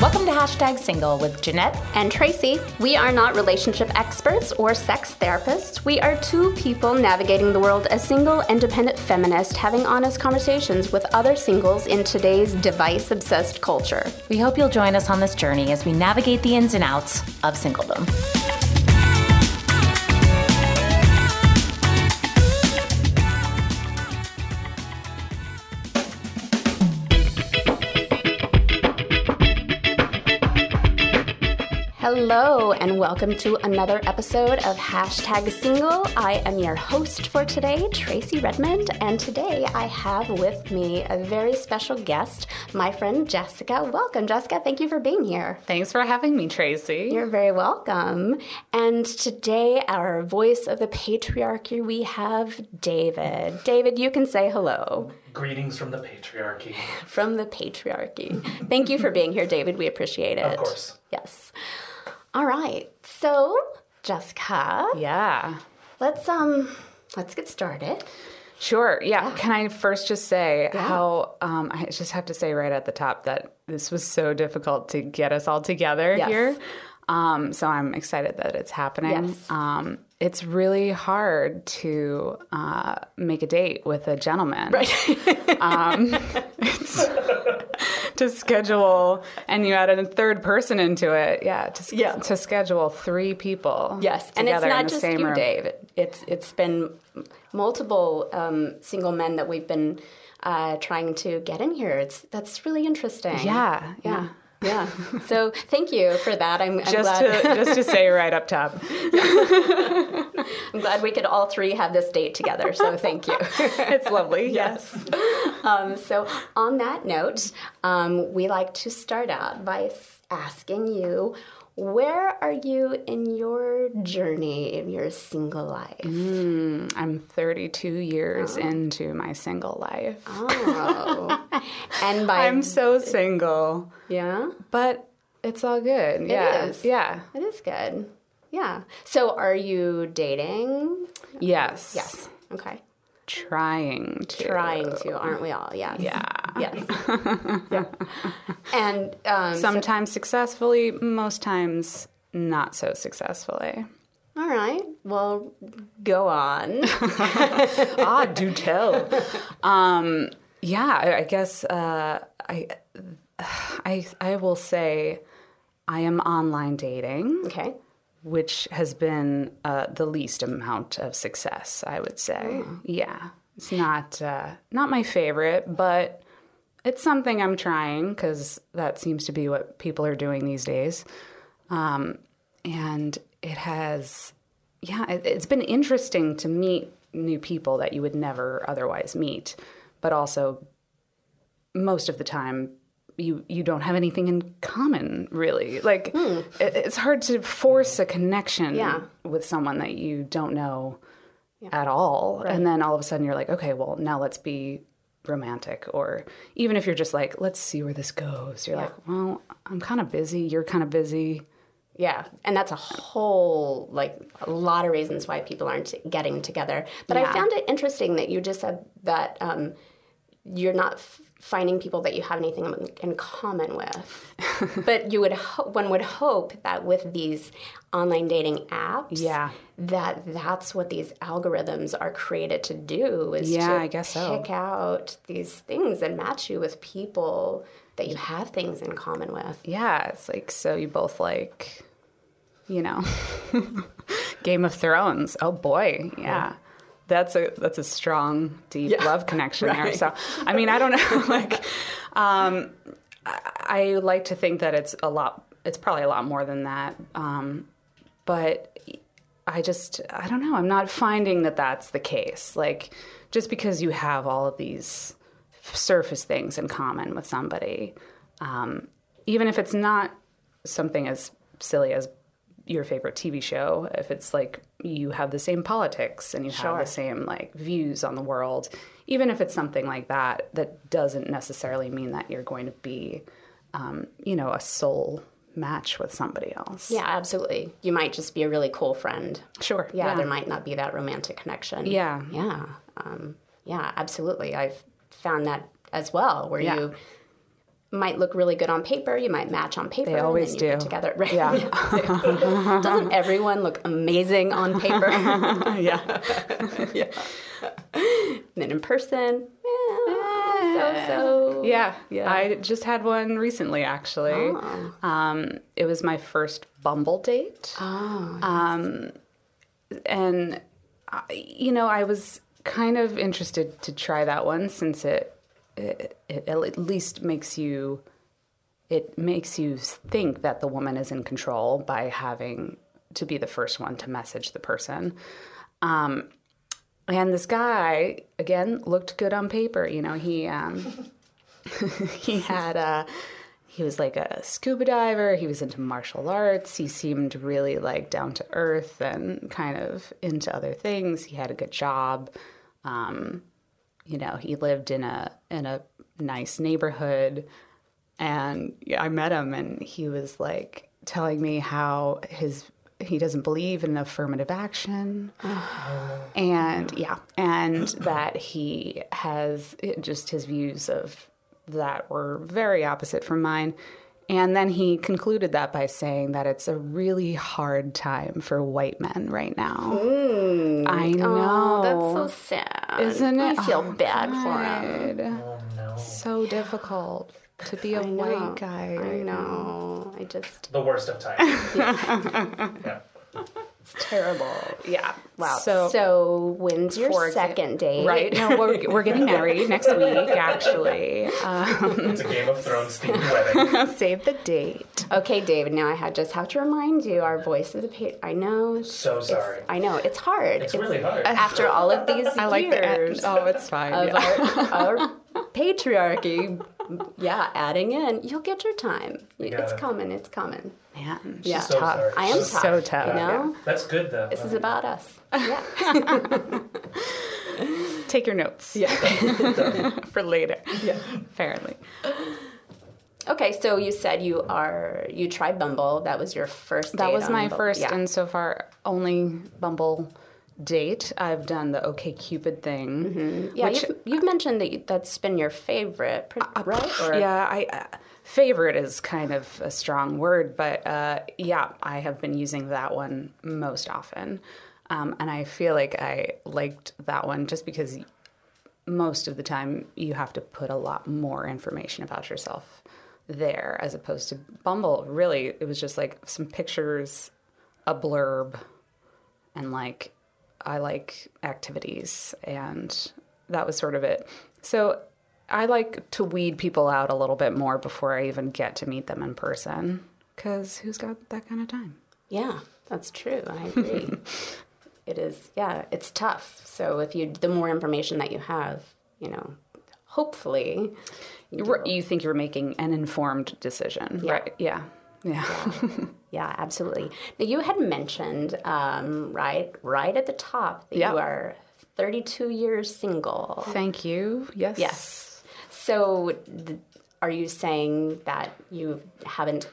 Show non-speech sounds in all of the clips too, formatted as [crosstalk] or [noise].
Welcome to Hashtag Single with Jeanette. and Tracy. We are not relationship experts or sex therapists. We are two people navigating the world as single, independent feminists, having honest conversations with other singles in today's device obsessed culture. We hope you'll join us on this journey as we navigate the ins and outs of singledom. Hello, and welcome to another episode of Hashtag Single. I am your host for today, Tracy Redmond, and today I have with me a very special guest, my friend Jessica. Welcome, Jessica. Thank you for being here. Thanks for having me, Tracy. You're very welcome. And today, our voice of the patriarchy, we have David. David, you can say hello Greetings from the patriarchy. from the patriarchy. Thank you for being here, David. We appreciate it. Of course. Yes. All right. So, Jessica, Yeah. let's um let's get started. Sure. Yeah. Can I first just say how um, I just have to say right at the top that this was so difficult to get us all together Yes. here. Um, so I'm excited that it's happening. Yes. Um, it's really hard to uh, make a date with a gentleman. Right. [laughs] um, [laughs] to schedule, and you add a third person into it. Yeah. To, Yeah. to schedule three people. Yes, and it's not just you, room. Dave. It's it's been multiple um, single men that we've been uh, trying to get in here. It's that's really interesting. Yeah. yeah, yeah. So thank you for that. I'm, I'm just glad. to just to say right up top. [laughs] I'm glad we could all three have this date together. So thank you. [laughs] It's lovely. Yes. Um, so, on that note, um, we like to start out by asking you, where are you in your journey in your single life? Hmm, I'm 32 years oh. into my single life. Oh, [laughs] and by I'm so single, yeah, but it's all good. yeah. is. Yeah. it is good. Yeah. So, are you dating? Yes. Yes. Okay. Trying to. Trying to, aren't we all? Yes. Yeah. Yes. [laughs] yeah. And um, so- Sometimes successfully, most times not so successfully. all right. Well, go on. [laughs] ah, do tell. um, yeah, I, I guess uh, I, I, I will say, I am online dating. okay. Which has been uh, the least amount of success, I would say. Yeah, it's not uh, not my favorite, but it's something I'm trying because that seems to be what people are doing these days. Um, and it has, yeah, it, it's been interesting to meet new people that you would never otherwise meet, but also most of the time you you don't have anything in common really. Like it, it's hard to force a connection Yeah. with someone that you don't know at all. And then all of a sudden you're like okay well now let's be romantic. Or even if you're just like let's see where this goes. You're like well i'm kind of busy. You're kind of busy. Yeah, and that's a whole like a lot of reasons why people aren't getting together. But I found it interesting that you just said that um, you're not f- finding people that you have anything in- common with. [laughs] but you would ho- one would hope that with these online dating apps, Yeah. that that's what these algorithms are created to do is Yeah, to I guess so. pick out these things and match you with people that you have things in common with. yeah it's like so you both like you know [laughs] game of thrones oh boy yeah that's a that's a strong deep love connection there. So i mean i don't know [laughs] like um I, I like to think that it's a lot it's probably a lot more than that um but i just i don't know. I'm not finding that that's the case. Like just because you have all of these surface things in common with somebody um, even if it's not something as silly as your favorite TV show, if it's like you have the same politics and you have the same like views on the world, even if it's something like that, that doesn't necessarily mean that you're going to be, um, you know, a soul match with somebody else. Yeah, absolutely. You might just be a really cool friend. Sure. Yeah, there might not be that romantic connection. Yeah. Yeah. Um, yeah, absolutely. I've found that as well, where Yeah. you might look really good on paper. You might match on paper. They and always do. Get together, [laughs] right? Yeah. [laughs] Doesn't everyone look amazing on paper? [laughs] yeah. and then in person, yeah, so so. Yeah. Yeah. I just had one recently, actually. Oh. Um, it was my first Bumble date. Oh, Um, and I, you know i was kind of interested to try that one since it, it it at least makes you it makes you think that the woman is in control by having to be the first one to message the person. Um, and this guy again looked good on paper you know he um, [laughs] he had a he was like a scuba diver he was into martial arts he seemed really like down to earth and kind of into other things he had a good job um, you know he lived in a in a nice neighborhood. And i met him and he was like telling me how his he doesn't believe in affirmative action. [sighs] And yeah and that he has just his views of that were very opposite from mine. And then he concluded that by saying that it's a really hard time for white men right now. Hmm. I know Oh, that's so sad. Isn't it? I feel Oh, bad for him. Oh no. so difficult to be a I know. white guy I know. I just The worst of [laughs] times. yeah. It's terrible yeah wow. so, So, when's your For exa- second date? right no we're, we're getting married next [laughs] week actually um, It's a Game of Thrones themed wedding. [laughs] save the date Okay, David. Now I had just have to remind you, our voice is a pa- I know. it's- So it's- sorry. I know it's hard. It's really hard. after all of these [laughs] i like the years end. oh it's fine of yeah. our, our patriarchy. Yeah, adding in, you'll get your time. It's got it. coming. It's coming. Man, Yeah. she's So tough. sorry. I am She's tough. so tough. You know, That's good though. this is about us. Yeah. [laughs] Take your notes. Yeah. [laughs] For later. Yeah. Apparently. Okay, so you said you are you tried Bumble. That was your first. That date was on my Bumble. first Yeah. and so far only Bumble date. I've done the OK Cupid thing. yeah, which- you've, you've mentioned that you, that's been your favorite, right? Or, yeah, I uh, favorite is kind of a strong word, but uh, yeah, I have been using that one most often, um, and I feel like I liked that one just because most of the time you have to put a lot more information about yourself there as opposed to Bumble. Really, it was just like some pictures, a blurb, and like I like activities, and that was sort of it. So I like to weed people out a little bit more before I even get to meet them in person, because who's got that kind of time? Yeah, that's true. I agree. [laughs] it is. Yeah, it's tough. So if you, the more information that you have, you know, hopefully, You, you think you're making an informed decision, Yeah. right? Yeah, yeah. [laughs] yeah, absolutely. Now you had mentioned um, right, right at the top that Yeah. you are 32 years single. Thank you. Yes. Yes. So, th- are you saying that you haven't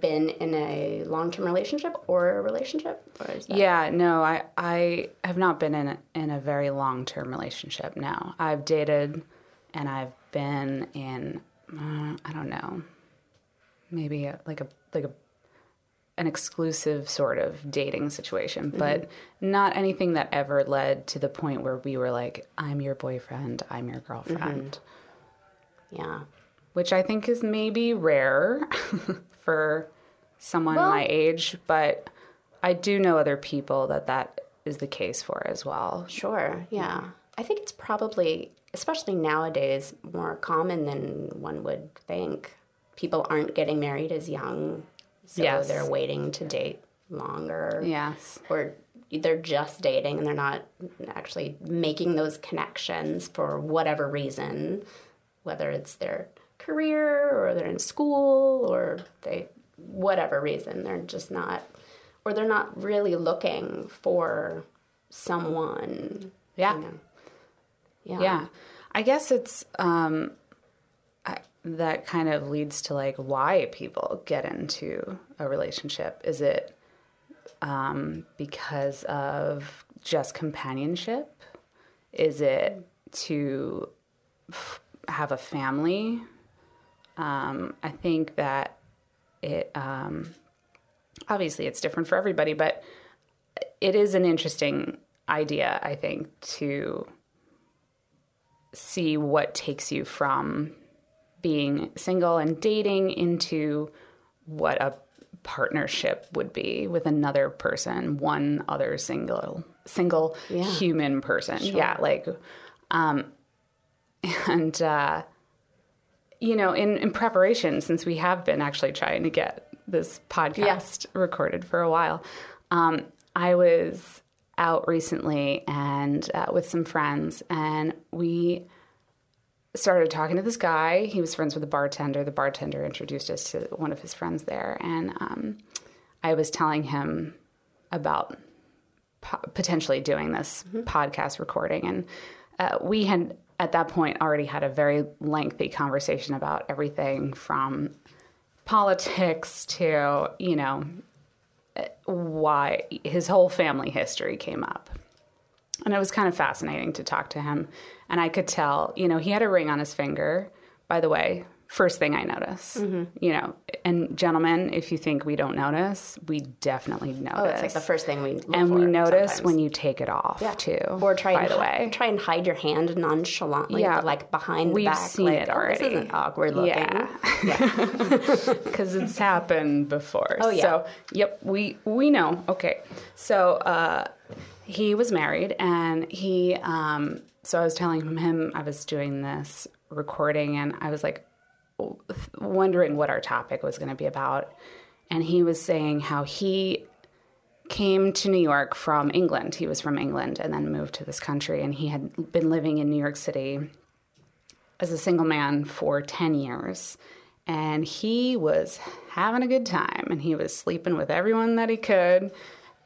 been in a long-term relationship or a relationship? Or is that- Yeah, no, I I have not been in a, in a very long term relationship. now. I've dated, and I've been in uh, I don't know, maybe a, like a like a an exclusive sort of dating situation, mm-hmm. but not anything that ever led to the point where we were like, I'm your boyfriend, I'm your girlfriend, mm-hmm. Yeah. which I think is maybe rare [laughs] for someone Well- my age, but I do know other people that that is the case for as well. Sure. Yeah. I think it's probably, especially nowadays, more common than one would think. People aren't getting married as young, so Yes. they're waiting to date longer. Yes. Or they're just dating and they're not actually making those connections for whatever reason, whether it's their career or they're in school or they, whatever reason, they're just not, or they're not really looking for someone. Yeah. you know. Yeah. Yeah. I guess it's um that kind of leads to like why people get into a relationship. Is it um, because of just companionship? Is it to f- have a family? Um, I think that it um, obviously it's different for everybody, but it is an interesting idea, I think, to see what takes you from being single and dating into what a partnership would be with another person, one other single single Yeah. human person. Yeah, like um [laughs] and uh you know, in, in preparation, since we have been actually trying to get this podcast recorded for a while, um, I was out recently and uh, with some friends, and we started talking to this guy. He was friends with the bartender. The bartender introduced us to one of his friends there, and um, I was telling him about po- potentially doing this podcast recording, and uh, we had at that point already had a very lengthy conversation about everything from politics to you know why his whole family history came up. And it was kind of fascinating to talk to him. And I could tell, you know, he had a ring on his finger, by the way. First thing I notice, you know, and gentlemen, if you think we don't notice, we definitely notice. Oh, it's like the first thing we and we notice sometimes. when you take it off yeah. too. or try by and the way. try and hide your hand nonchalantly, Yeah. like behind the We've back. seen like, it oh, already. this isn't awkward looking. Yeah. because [laughs] it's happened before. Oh, yeah. So, yep, we we know. Okay, so uh, he was married, and he. Um, so I was telling him I was doing this recording, and I was like wondering what our topic was going to be about, and he was saying how he came to New York from England. He was from England and then moved to this country, and he had been living in New York City as a single man for 10 years. And he was having a good time and he was sleeping with everyone that he could.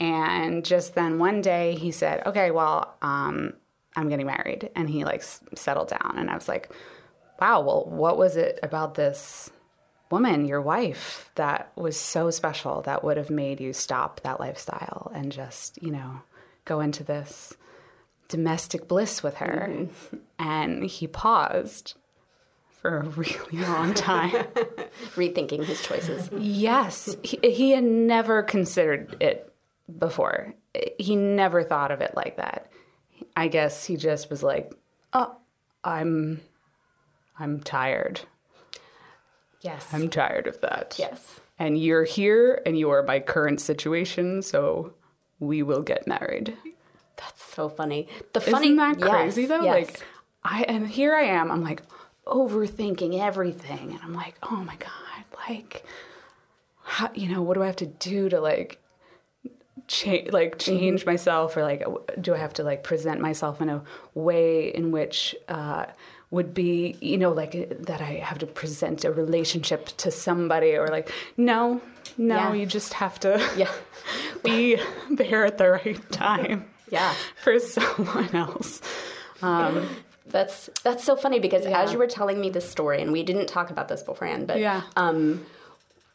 And just then one day he said, Okay, well, um, I'm getting married. And he like s- settled down. And I was like, Wow, well, what was it about this woman, your wife, that was so special that would have made you stop that lifestyle and just, you know, go into this domestic bliss with her? And he paused for a really [laughs] long time. [laughs] Rethinking his choices. yes, he, he had never considered it before. He never thought of it like that. I guess he just was like, "Oh, I'm I'm tired. Yes. I'm tired of that." yes. And you're here and you are my current situation, so we will get married. That's so funny. The funny Isn't that yes, crazy though? yes. Like I and here I am, I'm like overthinking everything and I'm like, "Oh my god, like how, you know, what do I have to do to like change like change Mm-hmm. myself or like do I have to like present myself in a way in which uh would be, you know, like that I have to present a relationship to somebody or like no, no, Yeah. you just have to Yeah. [laughs] be there at the right time [laughs] Yeah. for someone else. Um, [laughs] That's that's so funny because Yeah. as you were telling me this story, and we didn't talk about this beforehand, but Yeah. um,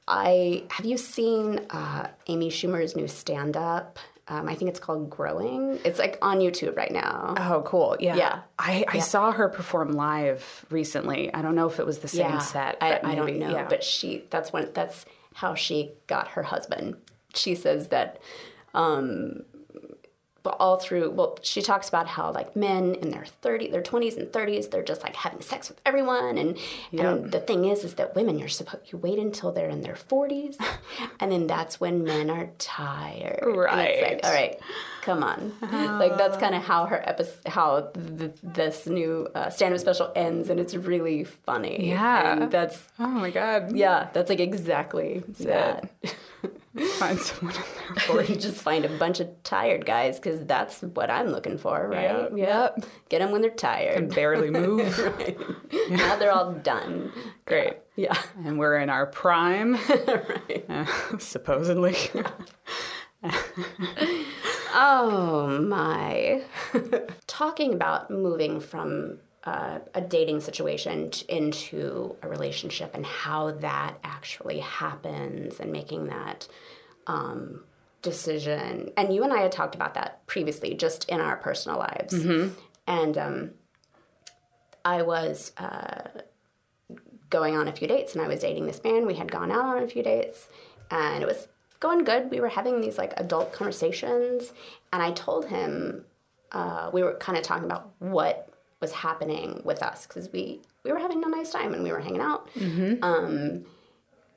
I have you seen uh, Amy Schumer's new stand up? Um, I think it's called Growing. It's like on YouTube right now. oh, cool. Yeah. Yeah. I, I Yeah. saw her perform live recently. I don't know if it was the same set. I, but I don't know, yeah. but she that's when that's how she got her husband. She says that um but all through well she talks about how like men in their 30 their 20s and 30s they're just like having sex with everyone and and the thing is is that women you're supposed you wait until they're in their 40s [laughs] and then that's when men are tired Right. like all right come on like that's kind of how her episode how th- this new uh, stand-up special ends and it's really funny Yeah. and that's oh my God. yeah that's like exactly that [laughs] Find someone in there or [laughs] you just find a bunch of tired guys because that's what I'm looking for, right? Yep. Yep. Get them when they're tired. can barely [laughs] move. right. Now they're all done. Great. Yeah. And we're in our prime, uh, supposedly. Oh my. [laughs] Talking about moving from uh, a dating situation t- into a relationship and how that actually happens and making that um, decision. And you and I had talked about that previously, just in our personal lives. And um, I was uh, going on a few dates and I was dating this man. We had gone out on a few dates and it was going good. We were having these like adult conversations. And I told him, uh, we were kind of talking about what was happening with us because we, we were having a nice time and we were hanging out. Um,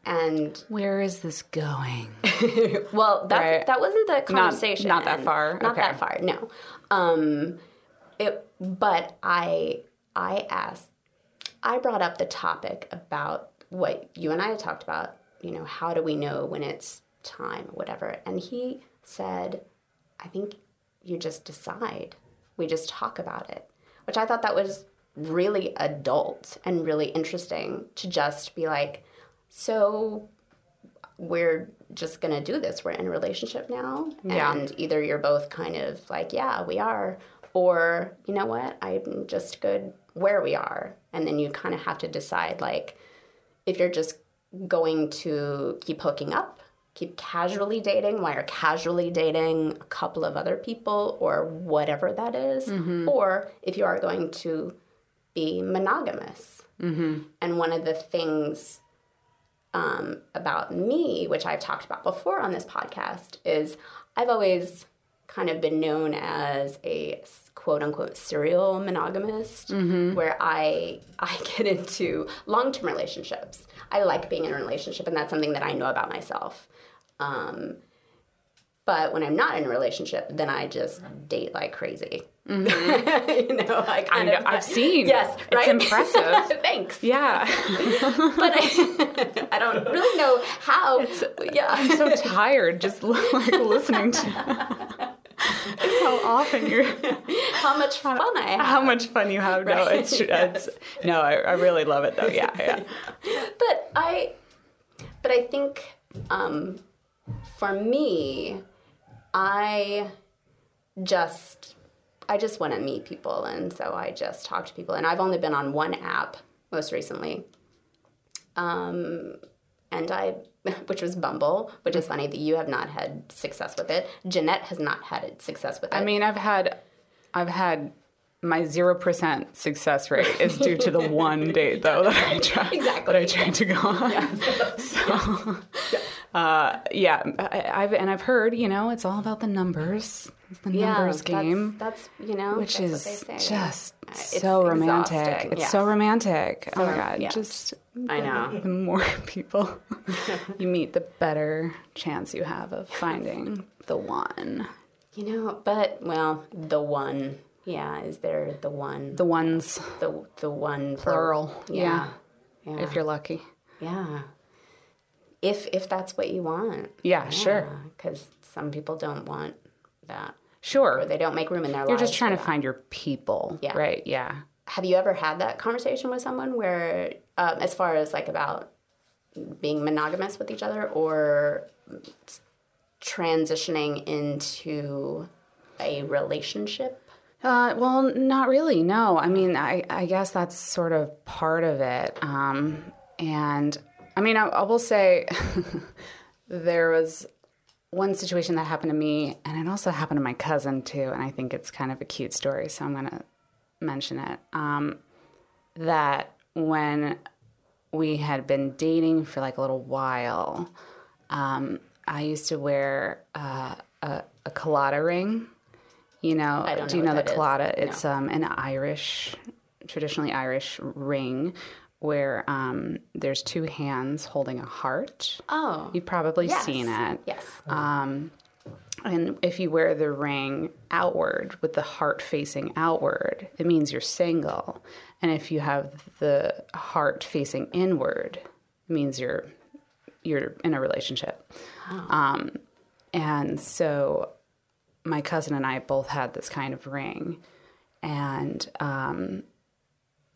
and Where is this going? [laughs] well, that Right. that wasn't the conversation. not that far? Not Okay. that far. No. Um, it. But I I asked. I brought up the topic about what you and I had talked about. You know, how do we know when it's time, whatever? And he said, "I think you just decide. We just talk about it." Which I thought that was really adult and really interesting to just be like, so we're just gonna do this. We're in a relationship now, Yeah. and either you're both kind of like, yeah, we are, or you know what, I'm just good where we are, and then you kind of have to decide like if you're just going to keep hooking up, keep casually dating while you're casually dating a couple of other people or whatever that is, mm-hmm. or if you are going to be monogamous. Mm-hmm. And one of the things um, about me, which I've talked about before on this podcast, is I've always kind of been known as a quote unquote serial monogamist, mm-hmm. where I I [laughs] get into long term relationships. I like being in a relationship, and that's something that I know about myself. Um, but when I'm not in a relationship, then I just date like crazy. [laughs] you know, I kind I of, I've seen. Yes, It's right. impressive. [laughs] Thanks Yeah. [laughs] but I, I don't really know how. yeah, I'm so tired just like listening to how often you're how much fun I have. how much fun you have. No, it's, it's no, I, I really love it though. Yeah, yeah. But I, but I think um, for me, I just I just want to meet people, and so I just talk to people. And I've only been on one app most recently, um, and I, [laughs] which was Bumble, which is funny that you have not had success with it. Jeanette has not had success with it. I mean, I've had, I've had my zero percent success rate is due to the [laughs] one date though that I tried Exactly. that I tried to go on. [laughs] So, uh, yeah, I, I've and I've heard you know it's all about the numbers. It's the numbers game. That's, that's you know, which is what they say. just It's so romantic. It's so romantic. oh my god! yeah. Just I know. [laughs] the more [laughs] people [laughs] you meet, the better chance you have of finding the one. You know, but well, the one, yeah, is there the one, The ones, the the one plural. Yeah, Yeah, yeah, if you're lucky. yeah. If if that's what you want, Yeah, sure, because some people don't want that, sure. or they don't make room in their life. You're lives. just trying to that. find your people, Yeah. right? Yeah. Have you ever had that conversation with someone where, um, as far as like about being monogamous with each other, or transitioning into a relationship? Uh, well, not really. No, I mean, I, I guess that's sort of part of it. Um, and I mean, I, I will say [laughs] there was one situation that happened to me, and it also happened to my cousin too. And I think it's kind of a cute story, so I'm going to mention it. Um, that when we had been dating for like a little while, um, I used to wear uh, a, a Claddagh ring. You know, do know you know the that is. Claddagh? It's um, an Irish, traditionally Irish ring where um, there's two hands holding a heart. Oh, You've probably yes. seen it. Yes. Um, and if you wear the ring outward with the heart facing outward, it means you're single. And if you have the heart facing inward, it means you're you're in a relationship. Um, and so my cousin and I both had this kind of ring, and um,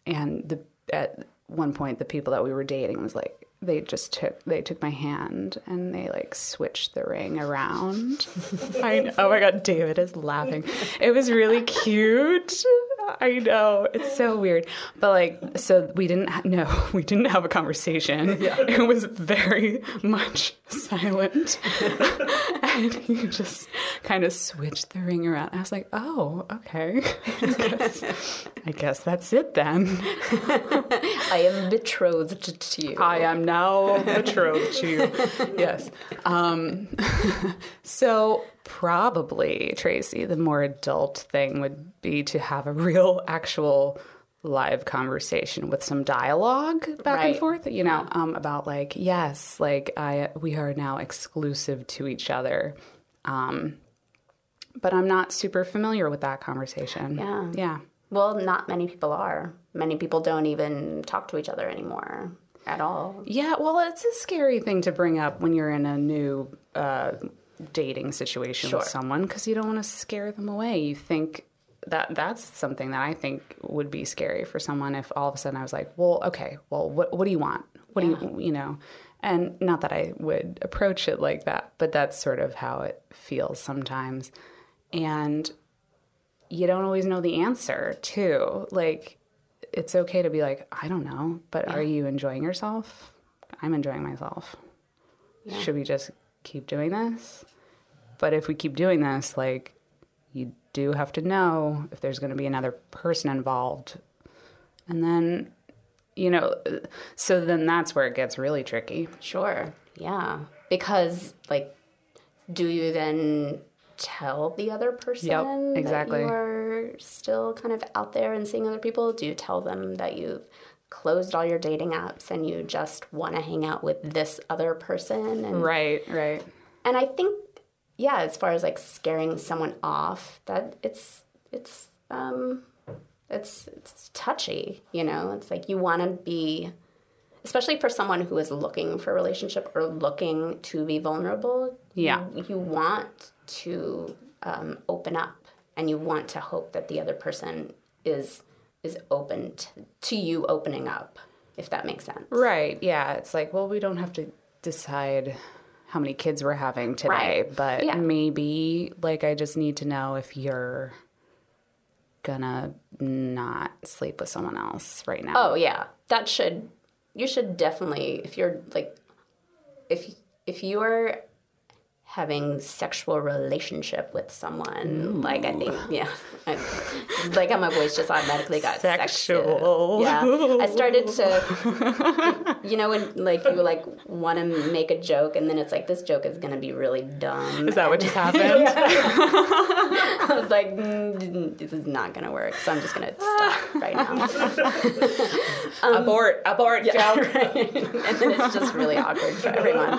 and the at one point the people that we were dating was like they just took they took my hand and they like switched the ring around. [laughs] I oh my god, David is laughing. It was really cute. [laughs] I know it's so weird, but like, so we didn't ha- no, [laughs] we didn't have a conversation. Yeah. It was very much silent, [laughs] and he just kind of switched the ring around. I was like, oh, okay, I guess, I guess that's it then. I am betrothed to you. I am now betrothed to you. Yes. Um, so probably Tracy, the more adult thing would be to have a real, actual live conversation with some dialogue back Right. and forth you know um, about like yes like i we are now exclusive to each other um, but i'm not super familiar with that conversation Yeah. yeah Well, not many people are. Many people don't even talk to each other anymore at all. Yeah, well, it's a scary thing to bring up when you're in a new uh, dating situation Sure. with someone because you don't want to scare them away. You think that that's something that I think would be scary for someone if all of a sudden I was like, well, okay, well, what what do you want? What do you you know? And not that I would approach it like that, but that's sort of how it feels sometimes. And you don't always know the answer too. Like it's okay to be like, I don't know, but are you enjoying yourself? I'm enjoying myself. Should we just keep doing this? But if we keep doing this, like you do have to know if there's going to be another person involved. And then, you know, so then that's where it gets really tricky. Sure. Yeah. Because, like, do you then tell the other person exactly. that you are still kind of out there and seeing other people? Do you tell them that you've closed all your dating apps and you just want to hang out with this other person? And, Right, right. and I think, yeah, as far as like scaring someone off, that it's, it's, um, it's, it's touchy, you know? It's like you want to be especially for someone who is looking for a relationship or looking to be vulnerable Yeah. you, you want to um, open up and you want to hope that the other person is is open to, to you opening up if that makes sense Right. Yeah. It's like, well, we don't have to decide how many kids we're having today, Right. but Yeah. maybe like I just need to know if you're gonna not sleep with someone else right now. oh yeah that should you should definitely if you're like if if you're having sexual relationship with someone like i think yeah I, like how my voice just automatically got Sexual. yeah i started to [laughs] you know when like you like want to make a joke and then it's like this joke is gonna be really dumb Is that what just [laughs] happened? [laughs] i was like mm, this is not gonna work so i'm just gonna stop right now abort, abort, joke. and then it's just really awkward for everyone.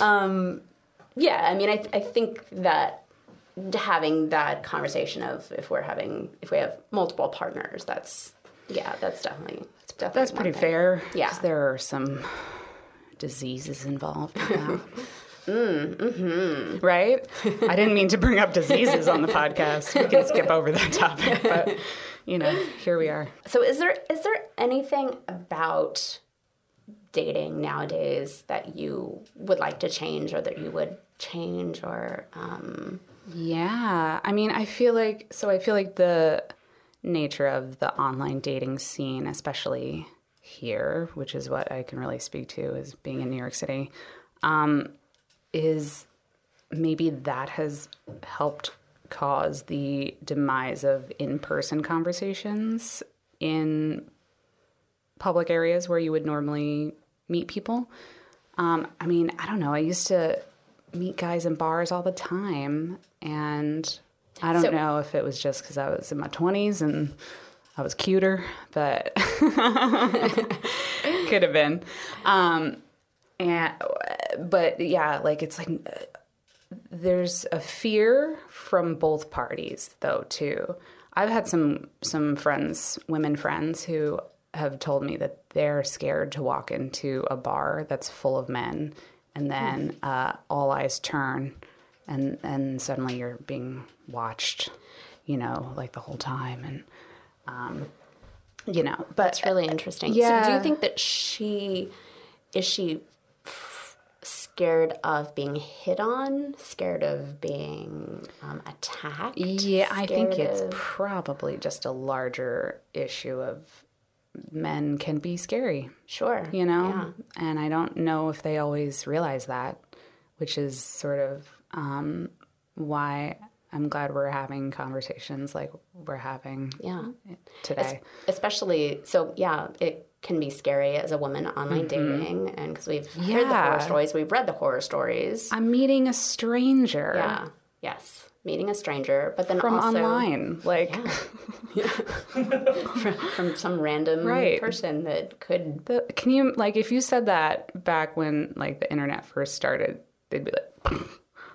Um, yeah, I mean, I, I think that having that conversation of if we're having if we have multiple partners, that's yeah, that's definitely that's definitely That's pretty thing. fair. Yeah. there are some diseases involved. in that. [laughs] Mm, mm-hmm. Right? I didn't mean to bring up diseases on the podcast. We can skip over that topic, but you know, here we are. So is there is there anything about dating nowadays that you would like to change or that you would change or um, Yeah. I mean, I feel like so I feel like the nature of the online dating scene, especially here, which is what I can really speak to is being in New York City, um, is maybe that has helped cause the demise of in-person conversations in public areas where you would normally meet people. Um, I mean, I don't know. I used to meet guys in bars all the time, and I don't So- know if it was just because I was in my twenties and I was cuter, but [laughs] could have been. Um, and but yeah, like it's like there's a fear from both parties though too. I've had some some friends, women friends who have told me that they're scared to walk into a bar that's full of men and then uh, all eyes turn and and suddenly you're being watched, you know, like the whole time and um you know, but it's really interesting. So do you think that she is she scared of being hit on, scared of being um, attacked. Yeah, I think it's of- probably just a larger issue of men can be scary, sure. you know? Yeah. And I don't know if they always realize that, which is sort of um, why I'm glad we're having conversations like we're having Yeah. today. especially so yeah it can be scary as a woman online dating and because we've heard the horror Mm-hmm. Stories we've read the horror stories I'm meeting a stranger yeah yes meeting a stranger but then from also online. Like, [laughs] [laughs] from some random Right. person that could the, can you, like, if you said that back when, like, the internet first started, they'd be like,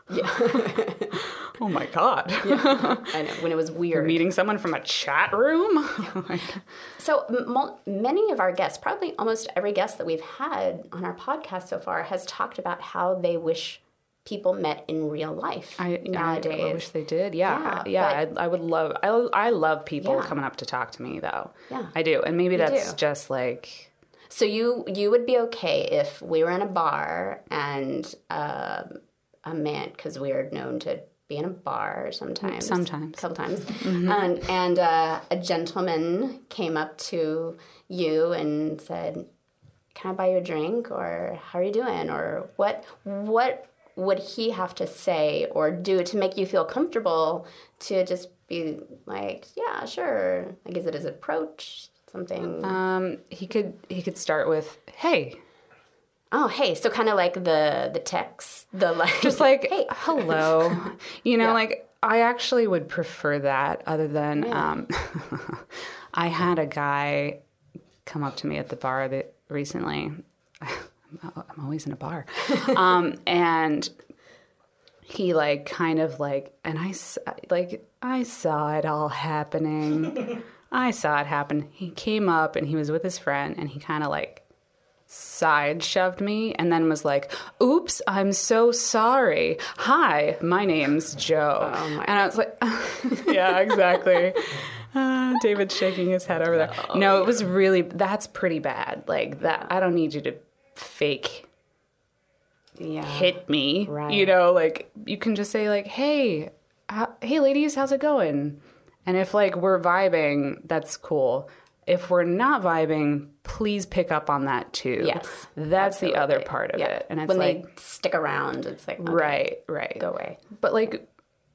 yeah [laughs] oh my God. I know when it was weird meeting someone from a chat room? So mul- many of our guests, probably almost every guest that we've had on our podcast so far, has talked about how they wish people met in real life I, nowadays. I wish they did. Yeah, Yeah, yeah. I, I would love. I, I love people Yeah. coming up to talk to me, though. Yeah. I do, and maybe that's do. just like so you you would be okay if we were in a bar and um a man, because we are known to be in a bar sometimes, Sometimes. a couple times, and, and uh, a gentleman came up to you and said, "Can I buy you a drink?" or "How are you doing?" or what what would he have to say or do to make you feel comfortable to just be like, "Yeah, sure." Like, is it his approach? Something. um, he could he could start with, "Hey," Oh, hey, so kind of like the the text, the like, [laughs] just like hey, hello, [laughs] you know, like I actually would prefer that. Other than, um, [laughs] I had a guy come up to me at the bar that recently. I'm always in a bar, [laughs] um, and he like kind of like, and I like I saw it all happening. [laughs] I saw it happen. He came up and he was with his friend, and he kind of like side shoved me and then was like, Oops, I'm so sorry. Hi, my name's Joe. and I was like, [laughs] Yeah, exactly. Uh, David shaking his head over there. No, it was really, that's pretty bad. Like, that, I don't need you to fake yeah, hit me. Right. You know, like, you can just say, like, Hey, how, hey, ladies, how's it going? And if, like, we're vibing, that's cool. If we're not vibing, please pick up on that too. Yes, That's the other part of yeah. it. And it's when like, they stick around, it's like okay, right, right. go away. But like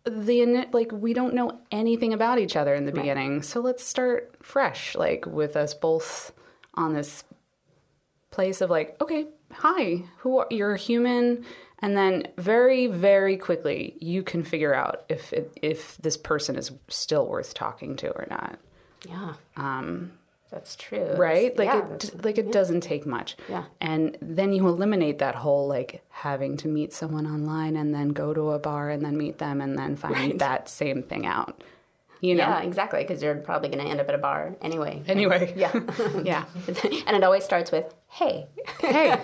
the like we don't know anything about each other in the beginning. So let's start fresh like with us both on this place of like, okay, hi, who are you're a human. And then very very quickly you can figure out if it, if this person is still worth talking to or not. Yeah, um, that's true. right? Like yeah, it like it doesn't take much. Yeah. and then you eliminate that whole like having to meet someone online and then go to a bar and then meet them and then find that same thing out you know yeah, exactly. Because you're probably going to end up at a bar anyway. [laughs] anyway yeah, [laughs] yeah [laughs] and it always starts with "Hey," hey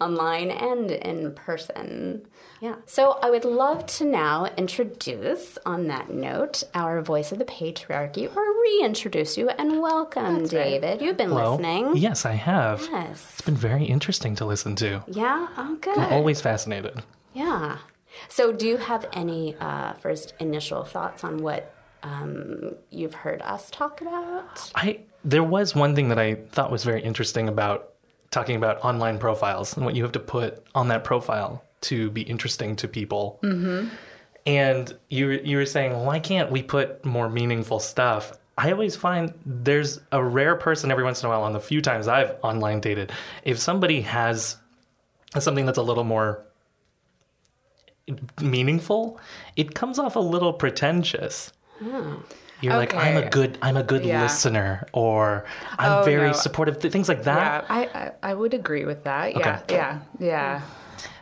online and in person. Yeah. So I would love to now introduce, on that note, our voice of the patriarchy, or reintroduce you and welcome, David. You've been Hello? listening. Yes, I have. Yes. It's been very interesting to listen to. Yeah. Oh, good. Always fascinated. Yeah. So, do you have any uh, first initial thoughts on what um, you've heard us talk about? I there was one thing that I thought was very interesting about talking about online profiles and what you have to put on that profile to be interesting to people. Mm-hmm. And you were- you were saying, why can't we put more meaningful stuff? I always find there's a rare person every once in a while on the few times I've online dated. If somebody has something that's a little more meaningful, it comes off a little pretentious. Oh. You're like, I'm a good, I'm a good Yeah. listener, or I'm Oh, very no. supportive. th- Things like yeah that. I, I i would agree with that yeah Okay. yeah yeah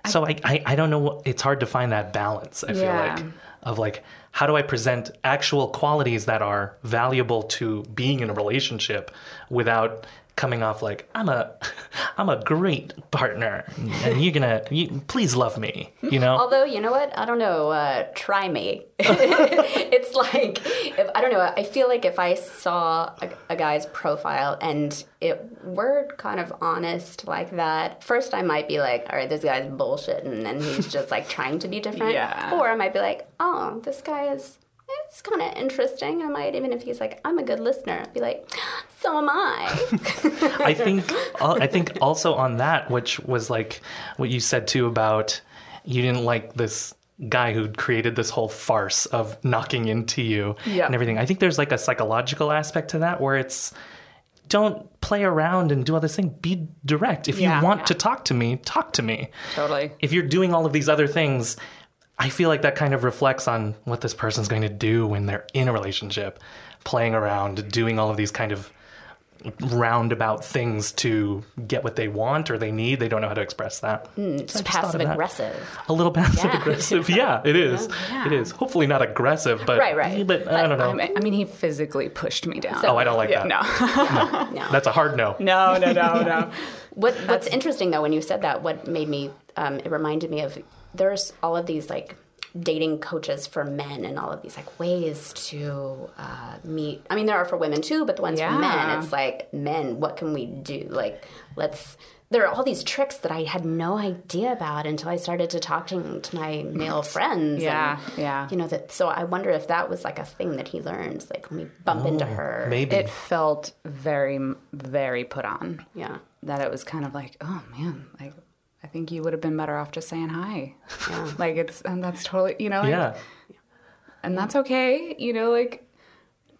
So I, I, I don't know. What, it's hard to find that balance. I feel Yeah. like of like, how do I present actual qualities that are valuable to being in a relationship without coming off like I'm a, [laughs] I'm a great partner, and you're gonna, you, please love me. You know. Although, you know what? I don't know. Uh, try me. [laughs] it's like if I don't know. I feel like if I saw a, a, guy's profile and it were kind of honest like that, first I might be like, all right, this guy's bullshitting and he's just like trying to be different. [laughs] Yeah. Or I might be like, oh, this guy is. It's kind of interesting. I might even if he's like, I'm a good listener, I'd be like, [gasps] so am I. [laughs] I think I think also on that, which was like what you said too about you didn't like this guy who created this whole farce of knocking into you Yep. and everything. I think there's like a psychological aspect to that where it's don't play around and do all this thing. Be direct. If Yeah. you want to talk to me, talk to me. Totally. If you're doing all of these other things, I feel like that kind of reflects on what this person's going to do when they're in a relationship, playing around, doing all of these kind of roundabout things to get what they want or they need. They don't know how to express that. It's thought passive aggressive. A little passive Yeah. aggressive. [laughs] Yeah, it is. It is. Hopefully not aggressive, but Right, right. But, I don't know. I mean, I mean, he physically pushed me down. oh, I don't like yeah, that. no. [laughs] No. That's a hard no. no, no, no, no. [laughs] What What's interesting though, when you said that, what made me, um, it reminded me of there's all of these like dating coaches for men and all of these like ways to uh, meet. I mean, there are for women too, but the ones for men, it's like men. What can we do? Like, let's. There are all these tricks that I had no idea about until I started to talking to my male [laughs] friends. Yeah, and, yeah. You know that. So I wonder if that was like a thing that he learns. Like when we bump into her. Maybe. It felt very, very put on. Yeah. That it was kind of like, oh man, like I think you would have been better off just saying hi. [laughs] like it's and that's totally you know like, Yeah. and that's okay. You know, like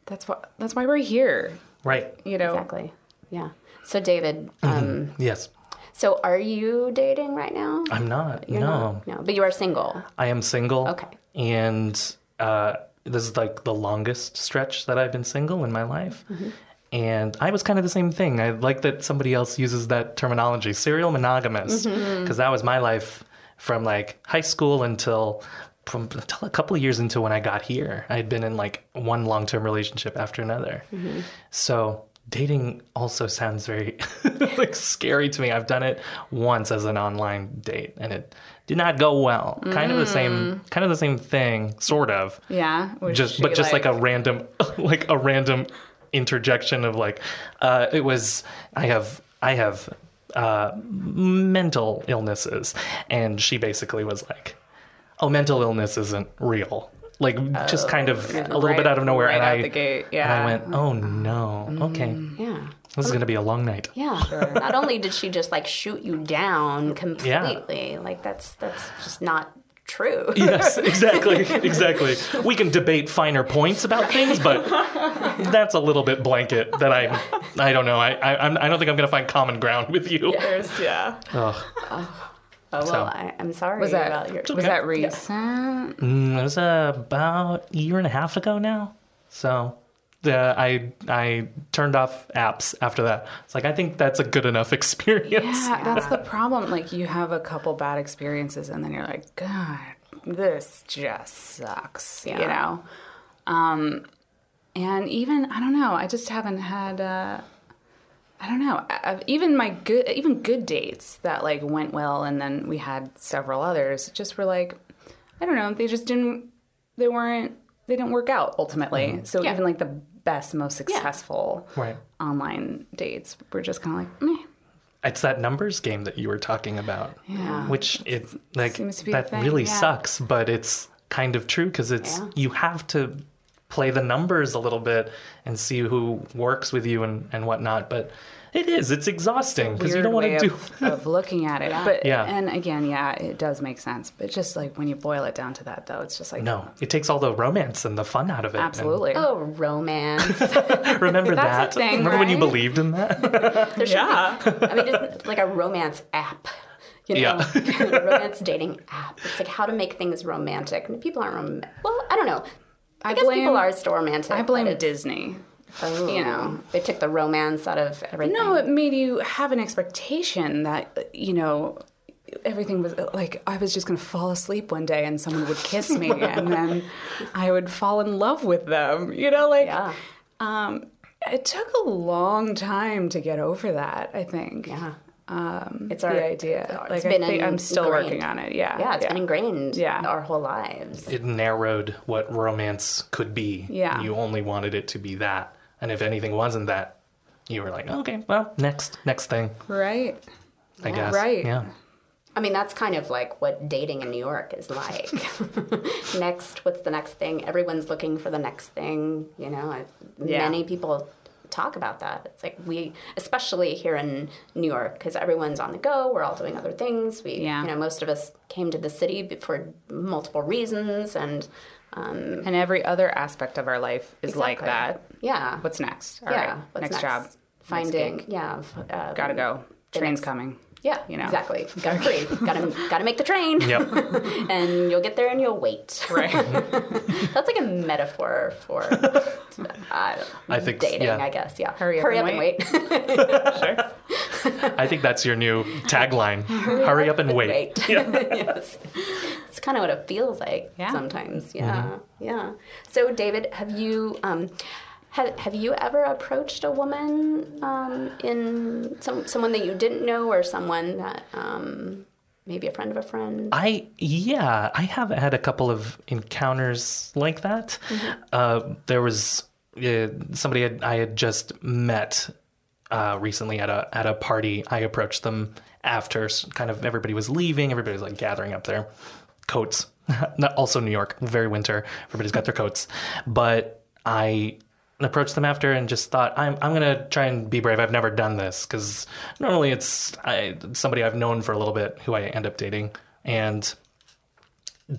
that's what that's why we're here. Right. You know, Exactly. Yeah. So David, Mm-hmm. um, Yes. so are you dating right now? I'm not. You're no. not? No, but you are single. I am single. Okay. And uh, this is like the longest stretch that I've been single in my life. Mm-hmm. And I was kind of the same thing. I like that somebody else uses that terminology, serial monogamous, because Mm-hmm. that was my life from like high school until from until a couple of years into when I got here. I had been in like one long term relationship after another. Mm-hmm. So dating also sounds very [laughs] like scary to me. I've done it once as an online date and it did not go well. Kind of the same kind of the same thing, sort of. yeah. Just but just like, a random like a random [laughs] interjection of like uh it was I have I have uh mental illnesses and she basically was like oh mental illness isn't real. Like just kind of a little bit out of nowhere right and I the gate, yeah. I went, "Oh no. Okay. Yeah. This is going to be a long night." Yeah. Not only did she just like shoot you down completely, like that's that's just not true. [laughs] Yes, exactly, [laughs] exactly. We can debate finer points about things, but that's a little bit blanket. That I, I don't know. I, I, I'm- don't think I'm going to find common ground with you. There's, yeah. Ugh. Oh well, So- I, I'm sorry Was that about your. was that recent? Mm, It was uh, about a year and a half ago now. So, uh, I I turned off apps after that. It's like I think that's a good enough [laughs] experience. Yeah, that's the problem. Like you have a couple bad experiences, and then you're like, God, this just sucks. You know. Um, and even I don't know. I just haven't had. Uh, I don't know. I've, even my good, even good dates that like went well, and then we had several others. Just were like, I don't know. They just didn't. They weren't. They didn't work out ultimately. Mm-hmm. So Yeah. even like the best, most successful Right. online dates were just kind of like, meh. It's that numbers game that you were talking about. Yeah. Which it like Seems to be that really yeah. sucks, but it's kind of true because it's Yeah. you have to play the numbers a little bit and see who works with you and and whatnot. But it is it's exhausting because you don't want to do. of, [laughs] of looking at it. But Yeah. and again, yeah, it does make sense. But just like when you boil it down to that, though, it's just like No, it takes all the romance and the fun out of it. and absolutely. Oh, romance. [laughs] remember That's that? a thing, remember when you believed in that? [laughs] Yeah. be, I mean, it's like a romance app. You know, Yeah. romance dating app. It's like how to make things romantic. And people aren't rom- Well, I don't know. I, I guess blame- people are still romantic. I blame but it's- Disney. Oh, you know. they took the romance out of everything. No, it made you have an expectation that you know everything was like I was just going to fall asleep one day and someone would kiss me [laughs] and then I would fall in love with them. You know, like Yeah. um, it took a long time to get over that. I think. Yeah. um, It's the our- idea. it's like been I think, I'm still ingrained. working on it. Yeah, Yeah, it's been ingrained Yeah. our whole lives. It narrowed what romance could be. Yeah. You only wanted it to be that. And if anything wasn't that, you were like, okay, well, next, next thing, right. I guess. Right. Yeah. I mean, that's kind of like what dating in New York is like. [laughs] next, what's the next thing? Everyone's looking for the next thing. You know, I, Yeah. many people talk about that. It's like we, especially here in New York, because everyone's on the go. We're all doing other things. We, Yeah. you know, most of us came to the city for multiple reasons, and um, And every other aspect of our life is like that. Yeah, What's next? All yeah. right, What's next, next, job. Finding, gig. yeah, um, Gotta go. Train's next- coming. Yeah, you know. exactly. Gotta hurry. [laughs] gotta gotta make the train. Yep. [laughs] and you'll get there and you'll wait. Right. [laughs] That's like a metaphor for uh, I think, dating, yeah. I guess. Yeah. Hurry up Hurry and up and wait. wait. I think that's your new tagline. Hurry up and wait. yes. It's kind of what it feels like Yeah. sometimes. Yeah. Yeah. So, David, have you. Um, have, have you ever approached a woman um, in some someone that you didn't know or someone that um, maybe a friend of a friend? I yeah, I have had a couple of encounters like that. Uh, there was uh, somebody had, I had just met uh, recently at a at a party. I approached them after kind of everybody was leaving. Everybody was like gathering up their coats. [laughs] Also New York, very winter. Everybody's got their coats, but I approached them after and just thought I'm I'm gonna try and be brave. I've never done this because normally it's I, somebody I've known for a little bit who I end up dating, and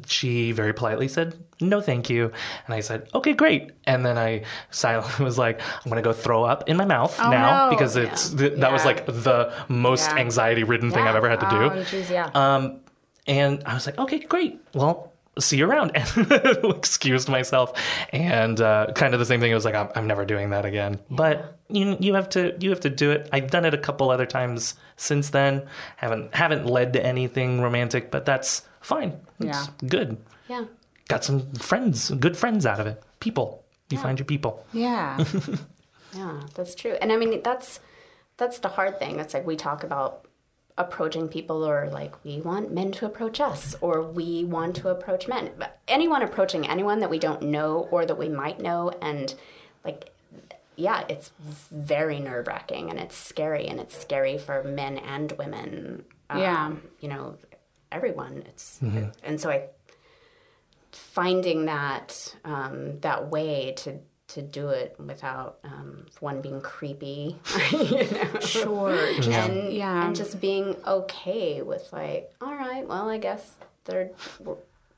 she very politely said no thank you and i said okay great and then i silently [laughs] was like i'm gonna go throw up in my mouth now no. because it's th- that was like the most Yeah. anxiety ridden thing i've ever had to do Oh, geez, yeah. um, and I was like, okay, great. Well, see you around. [laughs] And excused myself. And uh, kind of the same thing. It was like, I'm, I'm never doing that again. But you you have to you have to do it. I've done it a couple other times since then. haven't haven't led to anything romantic, but that's fine. It's Yeah. good. yeah. Got some friends, good friends out of it. People. You find your people. yeah. [laughs] Yeah, that's true. And I mean, that's that's the hard thing. It's like we talk about approaching people or like we want men to approach us or we want to approach men. But anyone approaching anyone that we don't know or that we might know and like yeah, it's very nerve-wracking and it's scary and it's scary for men and women. Um, Yeah. You know, everyone. It's and so I finding that um, that way to to do it without um, one being creepy, [laughs] you know, Sure. and yeah. and just being okay with like, all right, well, I guess there,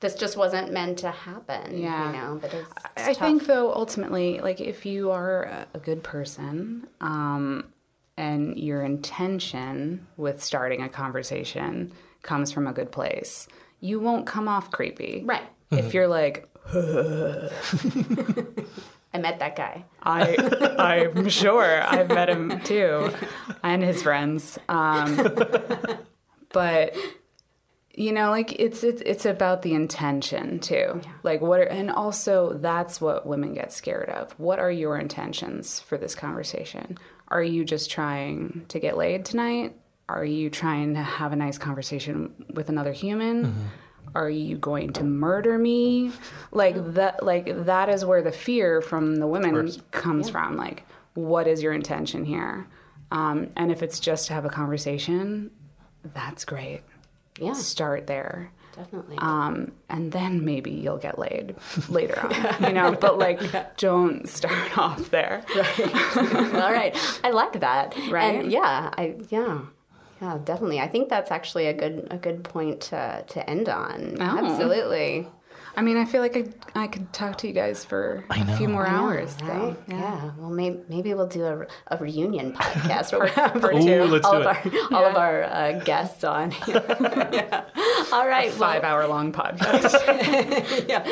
this just wasn't meant to happen, Yeah. you know. But it's, it's I tough. think though ultimately, like if you are a- a good person, um, and your intention with starting a conversation comes from a good place, you won't come off creepy. right. If you're like, [laughs] [laughs] I met that guy. I, [laughs] I'm sure I've met him too, and his friends. Um, but you know, like it's it's it's about the intention too. Like what, are, and also that's what women get scared of. What are your intentions for this conversation? Are you just trying to get laid tonight? Are you trying to have a nice conversation with another human? Are you going to murder me? Like that like that is where the fear from the women comes from. Like, what is your intention here? Um, and if it's just to have a conversation, that's great. Yeah, Start there. definitely. Um, and then maybe you'll get laid [laughs] later on, you know, but like [laughs] don't start [laughs] off there. right. All right, I like that. Right? And yeah, I yeah. Yeah, definitely. I think that's actually a good a good point to, to end on. Oh. Absolutely. I mean, I feel like I, I could talk to you guys for a few more know, hours. right? though. Yeah. Well, maybe maybe we'll do a, a reunion [laughs] podcast where we have part Ooh, two. let's all do of it. our all of our uh, guests on. yeah. [laughs] [laughs] [laughs] All right. Five well, hour long podcast. [laughs] yeah.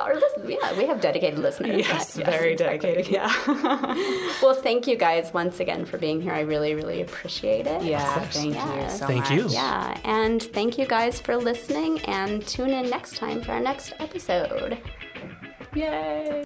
Our listen- yeah, we have dedicated listeners. yes, very exactly. dedicated. Yeah. [laughs] Well, thank you guys once again for being here. I really, really appreciate it. Yeah. Thank Yes. you so Thank much. you. Yeah, and thank you guys for listening and tune in next time for our next episode. Yay.